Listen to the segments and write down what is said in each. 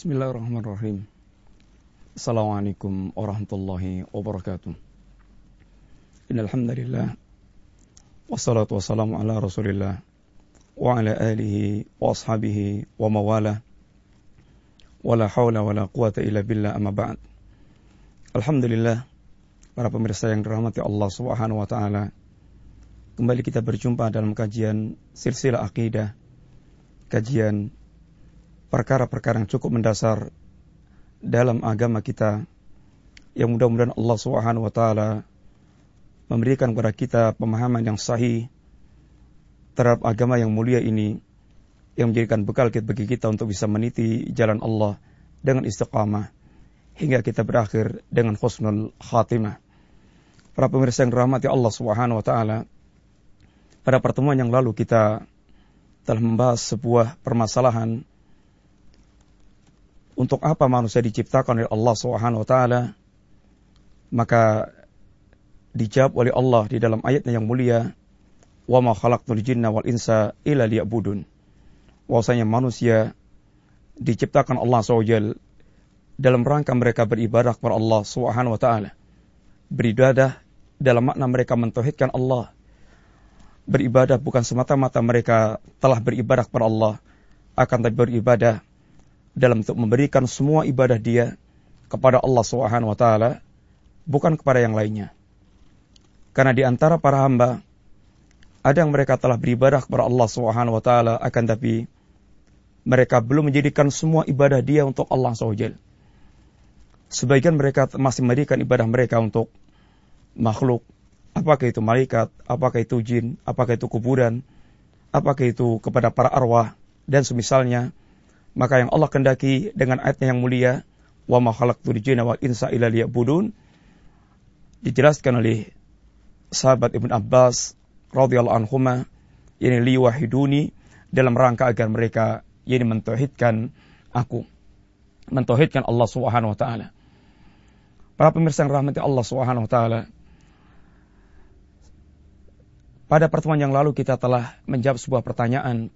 Bismillahirrahmanirrahim. Assalamualaikum warahmatullahi wabarakatuh. Innal hamdalillah wassalatu wassalamu ala Rasulillah wa ala alihi wa ashabihi wa mawala. Wala haula wala quwata illa billah amma ba'd. Alhamdulillah para pemirsa yang dirahmati Allah Subhanahu wa taala. Kembali kita berjumpa dalam kajian silsilah akidah. Kajian perkara-perkara yang cukup mendasar dalam agama kita yang mudah-mudahan Allah Subhanahu wa taala memberikan kepada kita pemahaman yang sahih terhadap agama yang mulia ini yang menjadikan bekal bagi kita untuk bisa meniti jalan Allah dengan istiqamah hingga kita berakhir dengan husnul khatimah. Para pemirsa yang rahmati Allah Subhanahu wa taala, pada pertemuan yang lalu kita telah membahas sebuah permasalahan untuk apa manusia diciptakan oleh Allah Subhanahu wa taala? Maka dijawab oleh Allah di dalam ayatnya yang mulia, "Wa ma khalaqtul jinna wal insa illa liya'budun." Bahwasanya manusia diciptakan Allah SWT dalam rangka mereka beribadah kepada Allah Subhanahu wa taala. Beribadah dalam makna mereka mentauhidkan Allah. Beribadah bukan semata-mata mereka telah beribadah kepada Allah, akan tapi beribadah dalam untuk memberikan semua ibadah dia kepada Allah Subhanahu wa taala bukan kepada yang lainnya. Karena di antara para hamba ada yang mereka telah beribadah kepada Allah Subhanahu wa taala akan tapi mereka belum menjadikan semua ibadah dia untuk Allah SWT. Sebagian mereka masih memberikan ibadah mereka untuk makhluk, apakah itu malaikat, apakah itu jin, apakah itu kuburan, apakah itu kepada para arwah dan semisalnya maka yang Allah kendaki dengan ayatnya yang mulia, wa ma khalaqtul jinna wal insa illa liya'budun, dijelaskan oleh sahabat Ibn Abbas radhiyallahu anhuma, ini liwahiduni dalam rangka agar mereka ini mentauhidkan aku, mentauhidkan Allah Subhanahu wa taala. Para pemirsa yang rahmati Allah Subhanahu wa taala, pada pertemuan yang lalu kita telah menjawab sebuah pertanyaan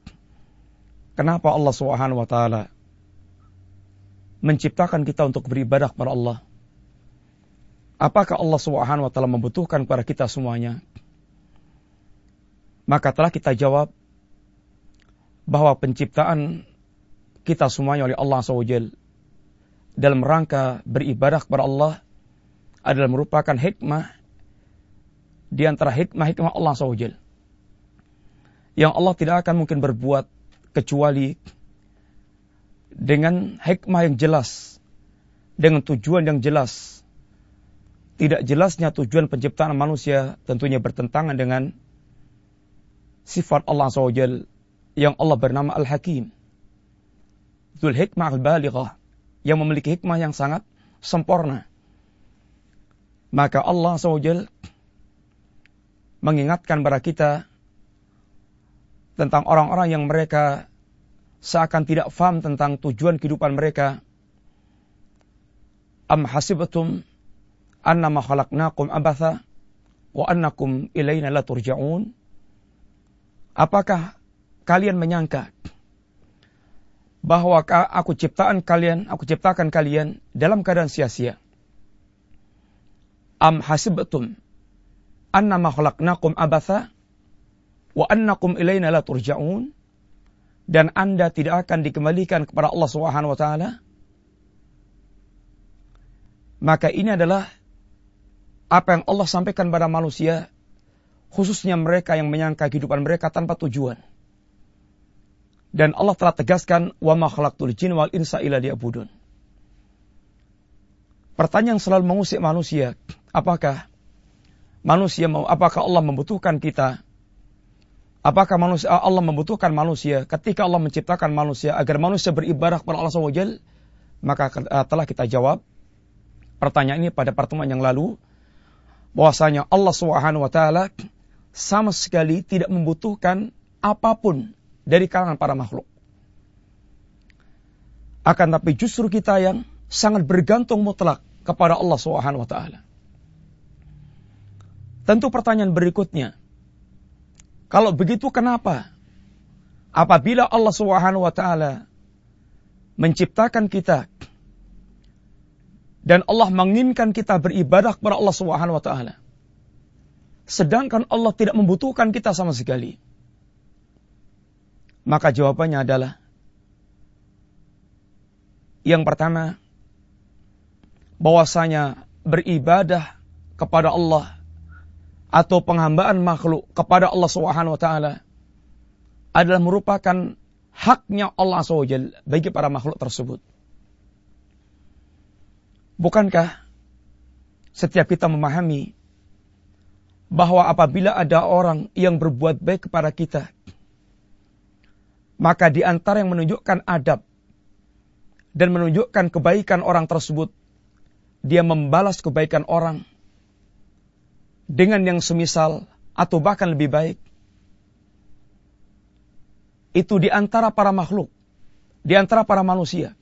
Kenapa Allah Subhanahu wa taala menciptakan kita untuk beribadah kepada Allah? Apakah Allah Subhanahu wa taala membutuhkan kepada kita semuanya? Maka telah kita jawab bahwa penciptaan kita semuanya oleh Allah SWT dalam rangka beribadah kepada Allah adalah merupakan hikmah di antara hikmah-hikmah Allah SWT. Yang Allah tidak akan mungkin berbuat kecuali dengan hikmah yang jelas, dengan tujuan yang jelas. Tidak jelasnya tujuan penciptaan manusia tentunya bertentangan dengan sifat Allah SWT yang Allah bernama Al-Hakim. Zul hikmah al-balighah yang memiliki hikmah yang sangat sempurna. Maka Allah SWT mengingatkan kepada kita tentang orang-orang yang mereka seakan tidak faham tentang tujuan kehidupan mereka. Am hasibatum annama khalaqnakum abatha wa annakum ilaina la turja'un? Apakah kalian menyangka bahwa aku ciptaan kalian, aku ciptakan kalian dalam keadaan sia-sia? Am hasibatum annama khalaqnakum abatha wa annakum ilaina la turja'un. Dan Anda tidak akan dikembalikan kepada Allah Subhanahu wa taala. Maka ini adalah apa yang Allah sampaikan pada manusia khususnya mereka yang menyangka kehidupan mereka tanpa tujuan. Dan Allah telah tegaskan wa ma khalaqtul jin wal insa illa liya'budun. Pertanyaan selalu mengusik manusia, apakah manusia apakah Allah membutuhkan kita Apakah manusia Allah membutuhkan manusia ketika Allah menciptakan manusia agar manusia beribadah kepada Allah SWT? Maka uh, telah kita jawab pertanyaan ini pada pertemuan yang lalu bahwasanya Allah Subhanahu wa taala sama sekali tidak membutuhkan apa pun dari kalangan para makhluk. Akan tapi justru kita yang sangat bergantung mutlak kepada Allah Subhanahu wa taala. Tentu pertanyaan berikutnya, kalau begitu kenapa? Apabila Allah Subhanahu wa taala menciptakan kita dan Allah menginginkan kita beribadah kepada Allah Subhanahu wa taala. Sedangkan Allah tidak membutuhkan kita sama sekali. Maka jawabannya adalah yang pertama bahwasanya beribadah kepada Allah atau penghambaan makhluk kepada Allah Subhanahu wa taala adalah merupakan haknya Allah SWT bagi para makhluk tersebut. Bukankah setiap kita memahami bahwa apabila ada orang yang berbuat baik kepada kita, maka di antara yang menunjukkan adab dan menunjukkan kebaikan orang tersebut, dia membalas kebaikan orang dengan yang semisal atau bahkan lebih baik. Itu di antara para makhluk, di antara para manusia.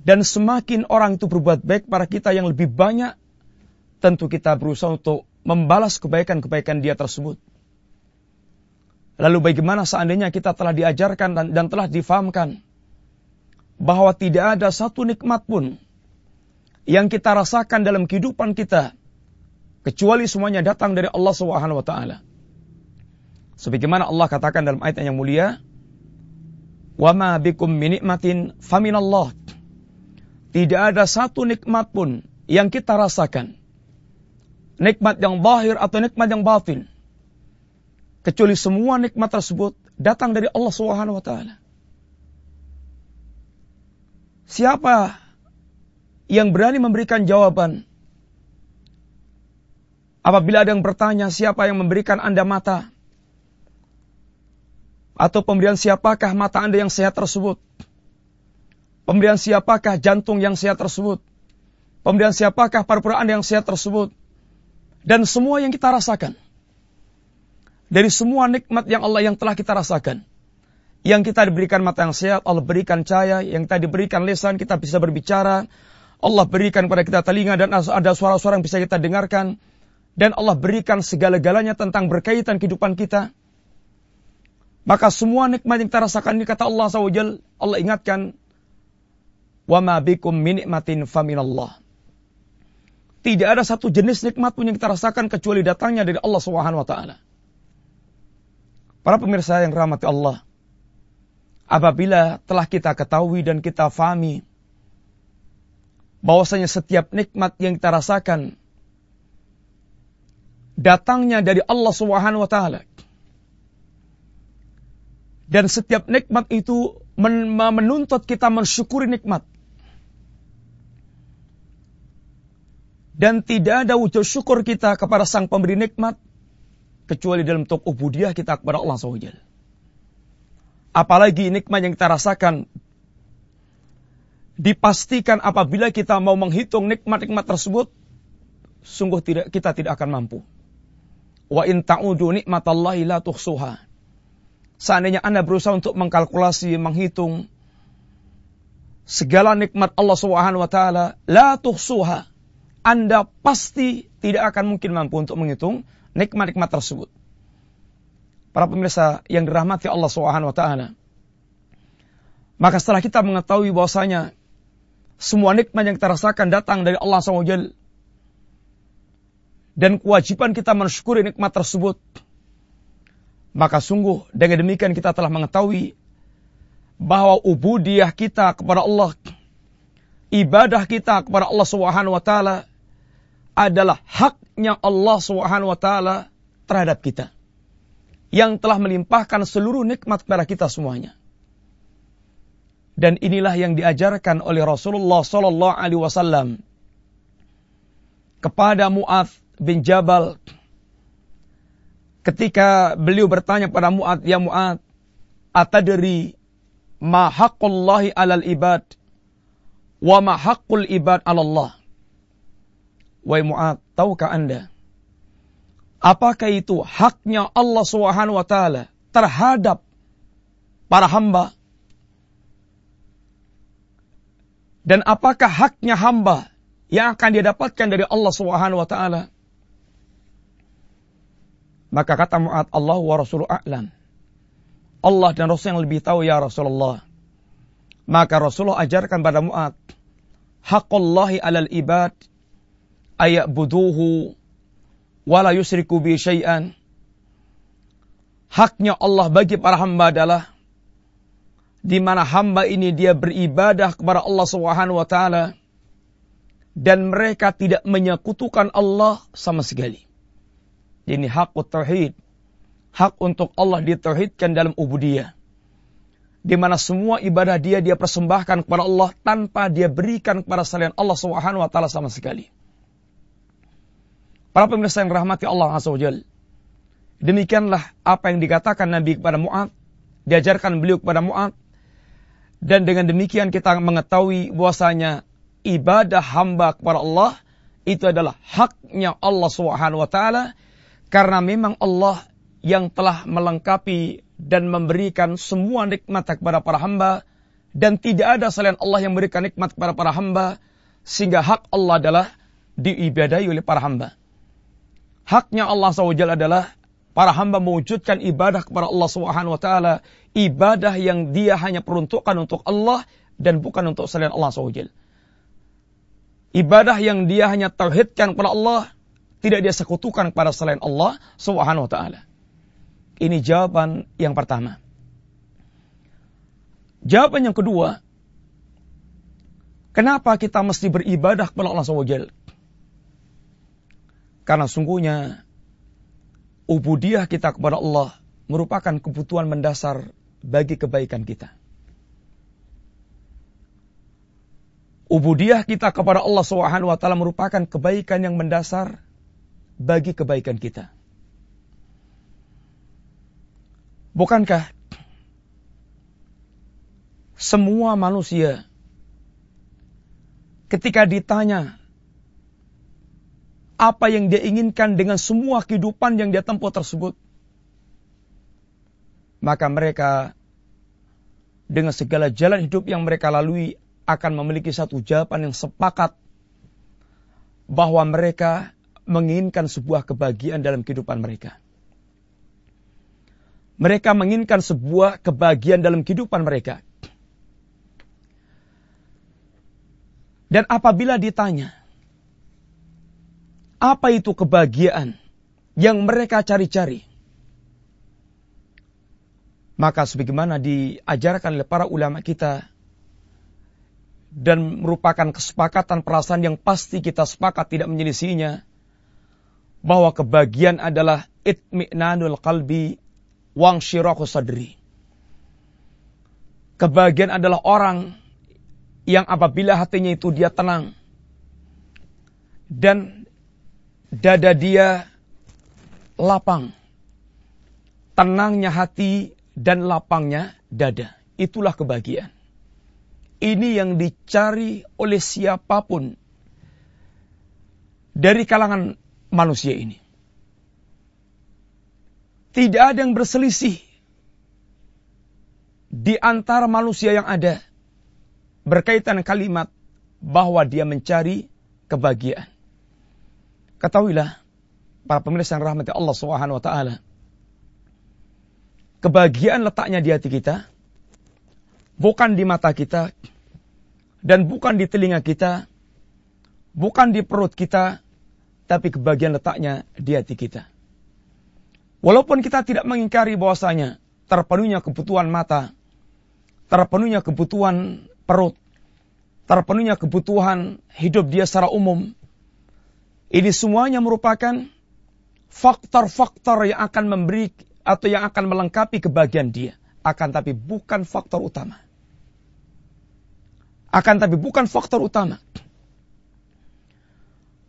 Dan semakin orang itu berbuat baik pada kita yang lebih banyak, tentu kita berusaha untuk membalas kebaikan-kebaikan dia tersebut. Lalu bagaimana seandainya kita telah diajarkan dan, dan telah difahamkan bahwa tidak ada satu nikmat pun yang kita rasakan dalam kehidupan kita kecuali semuanya datang dari Allah Subhanahu wa taala. Sebagaimana Allah katakan dalam ayat yang mulia, "Wa ma bikum min nikmatin faminallah." Tidak ada satu nikmat pun yang kita rasakan. Nikmat yang zahir atau nikmat yang batin. Kecuali semua nikmat tersebut datang dari Allah Subhanahu wa taala. Siapa yang berani memberikan jawaban apabila ada yang bertanya siapa yang memberikan Anda mata? Atau pemberian siapakah mata Anda yang sehat tersebut? Pemberian siapakah jantung yang sehat tersebut? Pemberian siapakah paru-paru Anda yang sehat tersebut? Dan semua yang kita rasakan. Dari semua nikmat yang Allah yang telah kita rasakan. Yang kita diberikan mata yang sehat, Allah berikan cahaya. Yang kita diberikan lesan, kita bisa berbicara. Allah berikan kepada kita telinga dan ada suara-suara yang bisa kita dengarkan. Dan Allah berikan segala-galanya tentang berkaitan kehidupan kita. Maka semua nikmat yang kita rasakan ini kata Allah SWT, Allah ingatkan, ma bikum min nikmatin faminallah. Tidak ada satu jenis nikmat pun yang kita rasakan kecuali datangnya dari Allah Subhanahu wa taala. Para pemirsa yang rahmati Allah, apabila telah kita ketahui dan kita fahami bahwasanya setiap nikmat yang kita rasakan datangnya dari Allah Subhanahu wa taala. Dan setiap nikmat itu menuntut kita mensyukuri nikmat. Dan tidak ada wujud syukur kita kepada sang pemberi nikmat. Kecuali dalam bentuk ubudiyah kita kepada Allah SWT. Apalagi nikmat yang kita rasakan. Dipastikan apabila kita mau menghitung nikmat-nikmat tersebut. Sungguh tidak kita tidak akan mampu. Wa in ta'udu nikmatallahi la tuhsuha. Seandainya Anda berusaha untuk mengkalkulasi, menghitung segala nikmat Allah Subhanahu wa taala, la tuhsuha. Anda pasti tidak akan mungkin mampu untuk menghitung nikmat-nikmat tersebut. Para pemirsa yang dirahmati Allah Subhanahu wa taala. Maka setelah kita mengetahui bahwasanya semua nikmat yang kita rasakan datang dari Allah SWT dan kewajiban kita mensyukuri nikmat tersebut, maka sungguh dengan demikian kita telah mengetahui bahwa ubudiyah kita kepada Allah, ibadah kita kepada Allah taala adalah haknya Allah taala terhadap kita yang telah melimpahkan seluruh nikmat kepada kita semuanya. Dan inilah yang diajarkan oleh Rasulullah sallallahu alaihi wasallam kepada Muadz bin Jabal ketika beliau bertanya pada Muadz, "Ya Muadz, atadri ma haqqullahi 'alal ibad wa ma haqqul ibad 'ala Allah?" Wahai Mu'ad, tahukah Anda? Apakah itu haknya Allah Subhanahu wa taala terhadap para hamba? Dan apakah haknya hamba yang akan dia dapatkan dari Allah Subhanahu wa taala? Maka kata Mu'ad, Allah wa Rasul a'lam. Allah dan Rasul yang lebih tahu ya Rasulullah. Maka Rasulullah ajarkan pada Mu'ad. Haqqullahi alal ibad. Ayak buduhu. Wala yusriku bi syai'an. Haknya Allah bagi para hamba adalah di mana hamba ini dia beribadah kepada Allah Subhanahu wa taala dan mereka tidak menyekutukan Allah sama sekali. Ini hak tauhid. Hak untuk Allah ditauhidkan dalam ubudiyah. Di mana semua ibadah dia dia persembahkan kepada Allah tanpa dia berikan kepada selain Allah Subhanahu wa taala sama sekali. Para pemirsa yang rahmati Allah Azza Demikianlah apa yang dikatakan Nabi kepada Mu'ad, diajarkan beliau kepada Mu'ad, dan dengan demikian kita mengetahui bahwasanya ibadah hamba kepada Allah itu adalah haknya Allah Subhanahu wa taala. Karena memang Allah yang telah melengkapi dan memberikan semua nikmat kepada para hamba. Dan tidak ada selain Allah yang memberikan nikmat kepada para hamba. Sehingga hak Allah adalah diibadahi oleh para hamba. Haknya Allah SWT adalah para hamba mewujudkan ibadah kepada Allah Subhanahu wa taala, ibadah yang dia hanya peruntukkan untuk Allah dan bukan untuk selain Allah SWT. Ibadah yang dia hanya tauhidkan kepada Allah, tidak dia sekutukan kepada selain Allah Subhanahu wa taala. Ini jawaban yang pertama. Jawaban yang kedua, kenapa kita mesti beribadah kepada Allah SWT? Karena sungguhnya ubudiyah kita kepada Allah merupakan kebutuhan mendasar bagi kebaikan kita. Ubudiyah kita kepada Allah Subhanahu wa taala merupakan kebaikan yang mendasar bagi kebaikan kita. Bukankah semua manusia ketika ditanya apa yang dia inginkan dengan semua kehidupan yang dia tempuh tersebut. Maka mereka dengan segala jalan hidup yang mereka lalui akan memiliki satu jawaban yang sepakat bahwa mereka menginginkan sebuah kebahagiaan dalam kehidupan mereka. Mereka menginginkan sebuah kebahagiaan dalam kehidupan mereka. Dan apabila ditanya, apa itu kebahagiaan yang mereka cari-cari? Maka sebagaimana diajarkan oleh para ulama kita dan merupakan kesepakatan perasaan yang pasti kita sepakat tidak menyelisihinya bahwa kebahagiaan adalah itmi'nanul qalbi wang syiraku sadri. Kebahagiaan adalah orang yang apabila hatinya itu dia tenang dan dada dia lapang. Tenangnya hati dan lapangnya dada. Itulah kebahagiaan. Ini yang dicari oleh siapa pun dari kalangan manusia ini. Tidak ada yang berselisih di antara manusia yang ada berkaitan kalimat bahwa dia mencari kebahagiaan. Ketahuilah para pemirsa yang rahmati Allah Subhanahu wa taala. Kebahagiaan letaknya di hati kita, bukan di mata kita dan bukan di telinga kita, bukan di perut kita, tapi kebahagiaan letaknya di hati kita. Walaupun kita tidak mengingkari bahwasanya terpenuhnya kebutuhan mata, terpenuhnya kebutuhan perut, terpenuhnya kebutuhan hidup dia secara umum, ini semuanya merupakan faktor-faktor yang akan memberi atau yang akan melengkapi kebahagiaan dia. Akan tapi bukan faktor utama. Akan tapi bukan faktor utama.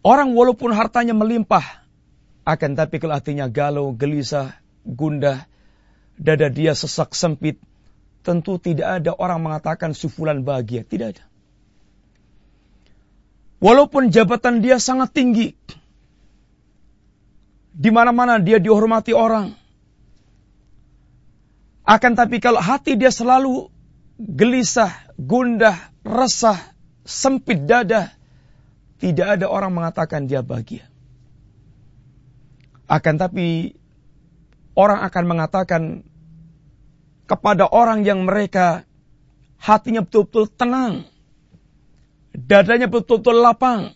Orang walaupun hartanya melimpah, akan tapi kalau hatinya galau, gelisah, gundah, dada dia sesak sempit, tentu tidak ada orang mengatakan sufulan bahagia. Tidak ada. Walaupun jabatan dia sangat tinggi. Di mana-mana dia dihormati orang. Akan tapi kalau hati dia selalu gelisah, gundah, resah, sempit dada, tidak ada orang mengatakan dia bahagia. Akan tapi orang akan mengatakan kepada orang yang mereka hatinya betul-betul tenang, dadanya betul-betul lapang,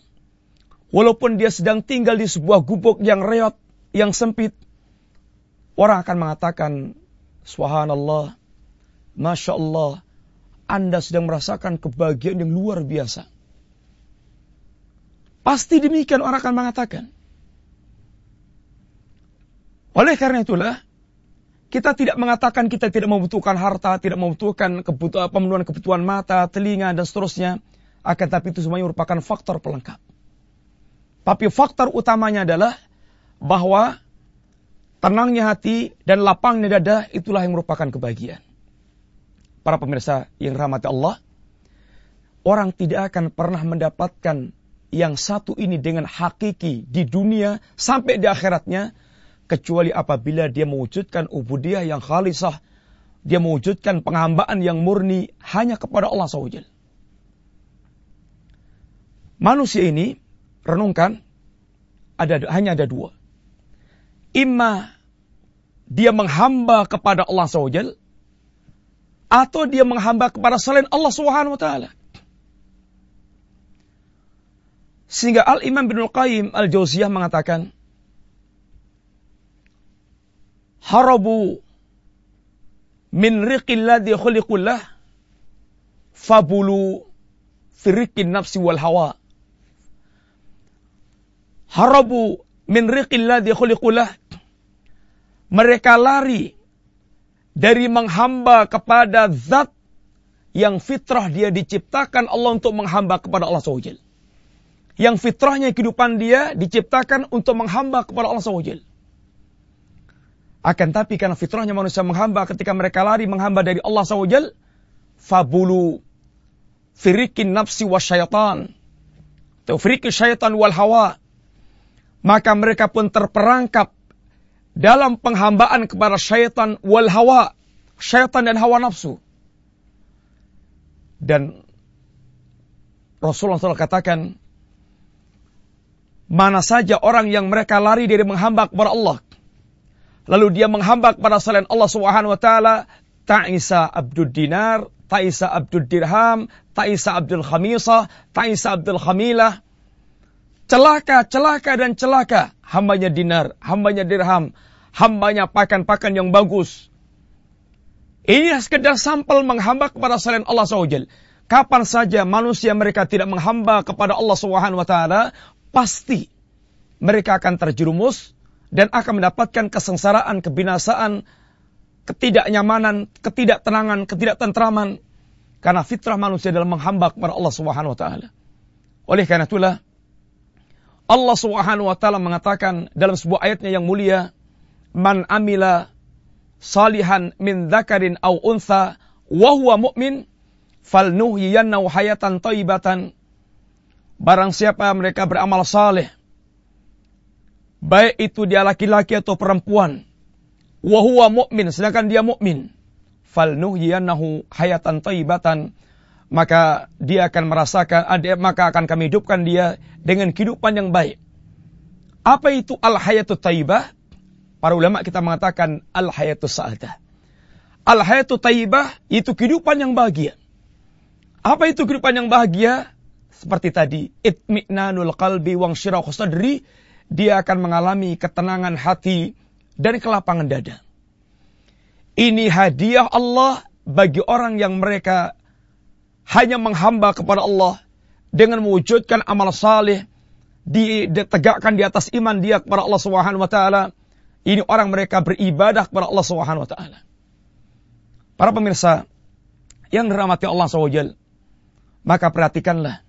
walaupun dia sedang tinggal di sebuah gubuk yang reot, yang sempit, orang akan mengatakan, Subhanallah, Masya Allah, Anda sedang merasakan kebahagiaan yang luar biasa. Pasti demikian orang akan mengatakan. Oleh karena itulah, kita tidak mengatakan kita tidak membutuhkan harta, tidak membutuhkan kebutuhan, pemenuhan kebutuhan mata, telinga, dan seterusnya. Akan tapi itu semuanya merupakan faktor pelengkap. Tapi faktor utamanya adalah bahwa tenangnya hati dan lapangnya dada itulah yang merupakan kebahagiaan. Para pemirsa yang rahmati Allah, orang tidak akan pernah mendapatkan yang satu ini dengan hakiki di dunia sampai di akhiratnya kecuali apabila dia mewujudkan ubudiyah yang khalisah, dia mewujudkan penghambaan yang murni hanya kepada Allah SWT. Manusia ini renungkan ada hanya ada dua. Imma dia menghamba kepada Allah SWT atau dia menghamba kepada selain Allah Subhanahu wa taala. Sehingga Al-Imam bin Al-Qayyim Al-Jauziyah mengatakan harabu min riqil ladhi khuliqullah fabulu firikin nafsi wal hawa harabu min riqilladhi. Mereka lari dari menghamba kepada zat yang fitrah dia diciptakan Allah untuk menghamba kepada Allah SWT. Yang fitrahnya kehidupan dia diciptakan untuk menghamba kepada Allah SWT. Akan tapi karena fitrahnya manusia menghamba ketika mereka lari menghamba dari Allah SWT, fabulu firikin nafsi wa syaitan. Atau firikin syaitan wal hawa maka mereka pun terperangkap dalam penghambaan kepada syaitan wal hawa, syaitan dan hawa nafsu. Dan Rasulullah SAW katakan, mana saja orang yang mereka lari dari menghamba kepada Allah, lalu dia menghamba kepada selain Allah Subhanahu wa taala, ta'isa abdul dinar, ta'isa abdul dirham, ta'isa abdul khamisah, ta'isa abdul khamilah, Celaka, celaka dan celaka. Hambanya dinar, hambanya dirham, hambanya pakan-pakan yang bagus. Ini sekedar sampel menghamba kepada selain Allah SWT. Kapan saja manusia mereka tidak menghamba kepada Allah Subhanahu wa taala, pasti mereka akan terjerumus dan akan mendapatkan kesengsaraan, kebinasaan, ketidaknyamanan, ketidaktenangan, ketidaktentraman karena fitrah manusia dalam menghamba kepada Allah Subhanahu wa taala. Oleh karena itulah Allah Subhanahu wa taala mengatakan dalam sebuah ayatnya yang mulia, "Man amila salihan min dzakarin aw untha wa huwa mu'min falnuhyiyannahu hayatan thayyibatan." Barang siapa mereka beramal saleh, baik itu dia laki-laki atau perempuan, wa huwa mu'min sedangkan dia mukmin, falnuhyiyannahu hayatan thayyibatan maka dia akan merasakan maka akan kami hidupkan dia dengan kehidupan yang baik. Apa itu al hayatu taibah? Para ulama kita mengatakan al hayatu sa'adah. Al hayatu taibah itu kehidupan yang bahagia. Apa itu kehidupan yang bahagia? Seperti tadi, itmi'nanul qalbi wang syirahu sadri, dia akan mengalami ketenangan hati dan kelapangan dada. Ini hadiah Allah bagi orang yang mereka hanya menghamba kepada Allah dengan mewujudkan amal saleh ditegakkan di atas iman dia kepada Allah Subhanahu wa taala. Ini orang mereka beribadah kepada Allah Subhanahu wa taala. Para pemirsa yang dirahmati Allah SWT, maka perhatikanlah.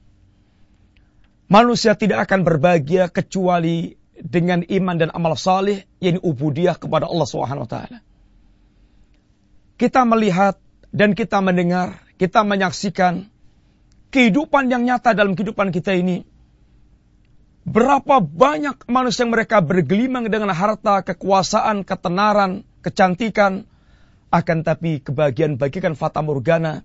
Manusia tidak akan berbahagia kecuali dengan iman dan amal saleh yang ubudiyah kepada Allah Subhanahu wa taala. Kita melihat dan kita mendengar kita menyaksikan kehidupan yang nyata dalam kehidupan kita ini. Berapa banyak manusia yang mereka bergelimang dengan harta, kekuasaan, ketenaran, kecantikan, akan tapi kebahagiaan bagikan fata morgana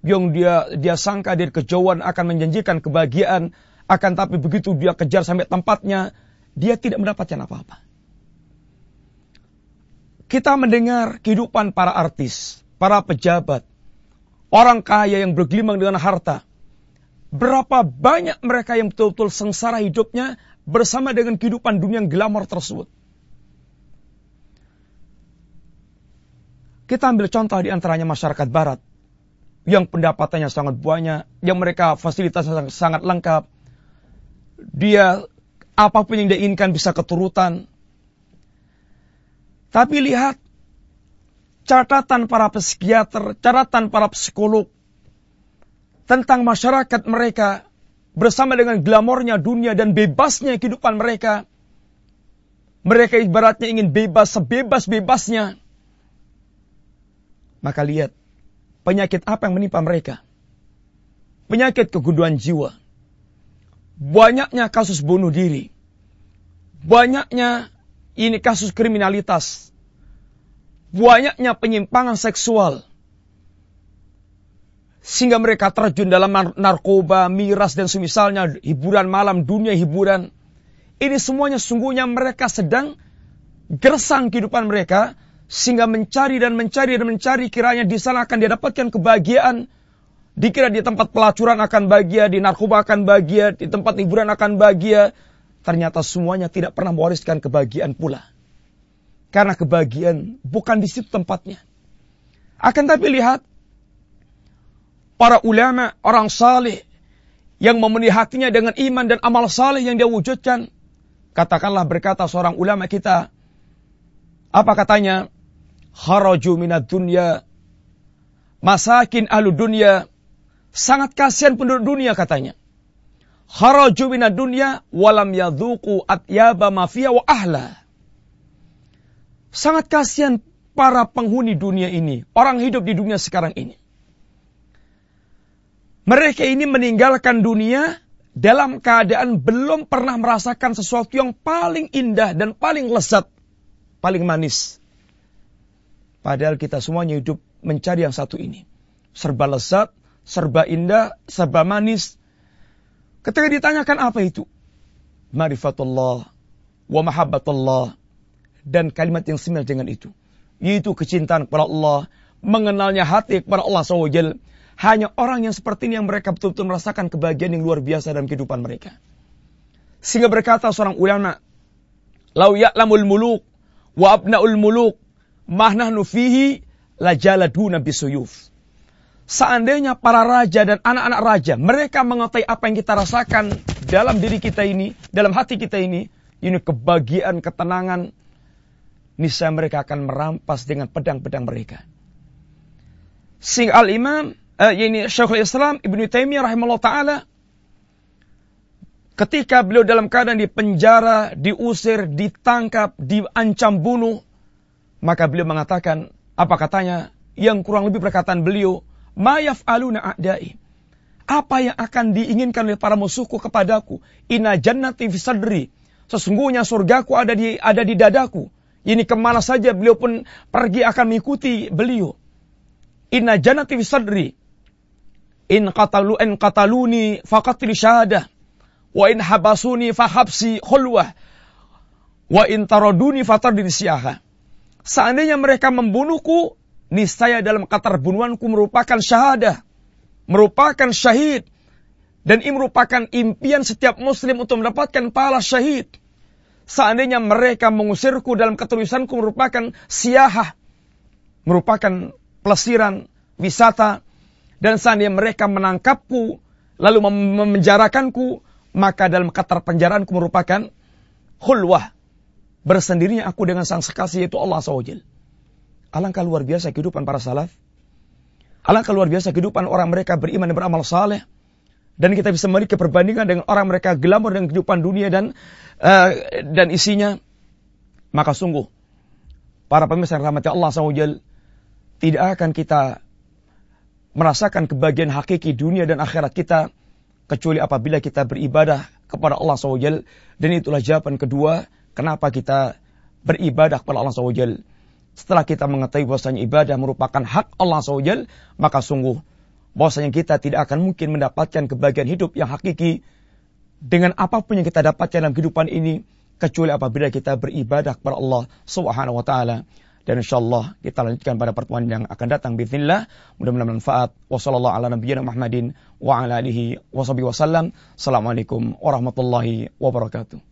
yang dia dia sangka dari kejauhan akan menjanjikan kebahagiaan, akan tapi begitu dia kejar sampai tempatnya, dia tidak mendapatkan apa-apa. Kita mendengar kehidupan para artis, para pejabat, orang kaya yang bergelimang dengan harta. Berapa banyak mereka yang betul-betul sengsara hidupnya bersama dengan kehidupan dunia yang glamor tersebut. Kita ambil contoh di antaranya masyarakat barat yang pendapatannya sangat banyak, yang mereka fasilitasnya sangat, sangat lengkap. Dia apa pun yang dia inginkan bisa keturutan. Tapi lihat catatan para psikiater, catatan para psikolog tentang masyarakat mereka bersama dengan glamornya dunia dan bebasnya kehidupan mereka. Mereka ibaratnya ingin bebas sebebas-bebasnya. Maka lihat, penyakit apa yang menimpa mereka? Penyakit kegunduhan jiwa. Banyaknya kasus bunuh diri. Banyaknya ini kasus kriminalitas. Banyaknya penyimpangan seksual. Sehingga mereka terjun dalam narkoba, miras, dan semisalnya hiburan malam, dunia hiburan. Ini semuanya sungguhnya mereka sedang gersang kehidupan mereka sehingga mencari dan mencari dan mencari kiranya di sana akan didapatkan kebahagiaan. Dikira di tempat pelacuran akan bahagia, di narkoba akan bahagia, di tempat hiburan akan bahagia. Ternyata semuanya tidak pernah mewariskan kebahagiaan pula. Karena kebahagiaan bukan di situ tempatnya. Akan tapi lihat, para ulama, orang saleh yang memenuhi hatinya dengan iman dan amal saleh yang dia wujudkan. Katakanlah berkata seorang ulama kita, apa katanya? Haraju minat dunia. Masakin ahlu dunia. Sangat kasihan penduduk dunia katanya. Haraju minat dunia. Walam yadhuku atyaba mafia wa ahla. Sangat kasihan para penghuni dunia ini. Orang hidup di dunia sekarang ini. Mereka ini meninggalkan dunia dalam keadaan belum pernah merasakan sesuatu yang paling indah dan paling lezat, paling manis. Padahal kita semuanya hidup mencari yang satu ini. Serba lezat, serba indah, serba manis. Ketika ditanyakan apa itu? Marifatullah wa mahabbatullah dan kalimat yang similar dengan itu. Yaitu kecintaan kepada Allah, mengenalnya hati kepada Allah SWT. Hanya orang yang seperti ini yang mereka betul-betul merasakan kebahagiaan yang luar biasa dalam kehidupan mereka. Sehingga berkata seorang ulama, Lau ya'lamul muluk wa abna'ul muluk mahnahnu fihi lajaladuna bisuyuf. Seandainya para raja dan anak-anak raja, mereka mengetahui apa yang kita rasakan dalam diri kita ini, dalam hati kita ini, ini kebahagiaan, ketenangan, niscaya mereka akan merampas dengan pedang-pedang mereka. Sing al-imam, eh, ini Syekhul Islam Ibnu Taimiyah rahimahullah taala ketika beliau dalam keadaan di penjara, diusir, ditangkap, diancam bunuh, maka beliau mengatakan, apa katanya? Yang kurang lebih perkataan beliau, Mayaf aluna a'dai. Apa yang akan diinginkan oleh para musuhku kepadaku? Inna jannati fisadri. Sesungguhnya surgaku ada di ada di dadaku. Ini ke mana saja beliau pun pergi akan mengikuti beliau. Inna jannati fisadri. In qatalu in qataluni faqatli syahadah. Wa in habasuni fahabsi khulwah. Wa in taraduni fatardin siyahah. Seandainya mereka membunuhku, niscaya dalam kata bunuhanku merupakan syahadah. Merupakan syahid. Dan ini merupakan impian setiap muslim untuk mendapatkan pahala syahid. Seandainya mereka mengusirku dalam ketulisanku merupakan siahah. Merupakan pelesiran, wisata. Dan seandainya mereka menangkapku, lalu memenjarakanku, maka dalam kata penjaraanku merupakan khulwah, bersendirinya aku dengan sang sekasih yaitu Allah SWT. Alangkah luar biasa kehidupan para salaf. Alangkah luar biasa kehidupan orang mereka beriman dan beramal saleh. Dan kita bisa memiliki perbandingan dengan orang mereka glamor dengan kehidupan dunia dan uh, dan isinya. Maka sungguh, para pemirsa yang rahmati Allah SWT, tidak akan kita merasakan kebahagiaan hakiki dunia dan akhirat kita, kecuali apabila kita beribadah kepada Allah SWT. Dan itulah jawaban kedua Kenapa kita beribadah kepada Allah SWT? Setelah kita mengetahui bahwasanya ibadah merupakan hak Allah SWT, maka sungguh bahwasanya kita tidak akan mungkin mendapatkan kebahagiaan hidup yang hakiki dengan apa pun yang kita dapatkan dalam kehidupan ini kecuali apabila kita beribadah kepada Allah Subhanahu wa taala. Dan insyaallah kita lanjutkan pada pertemuan yang akan datang bismillah. Mudah-mudahan bermanfaat. wassalamualaikum warahmatullahi wabarakatuh.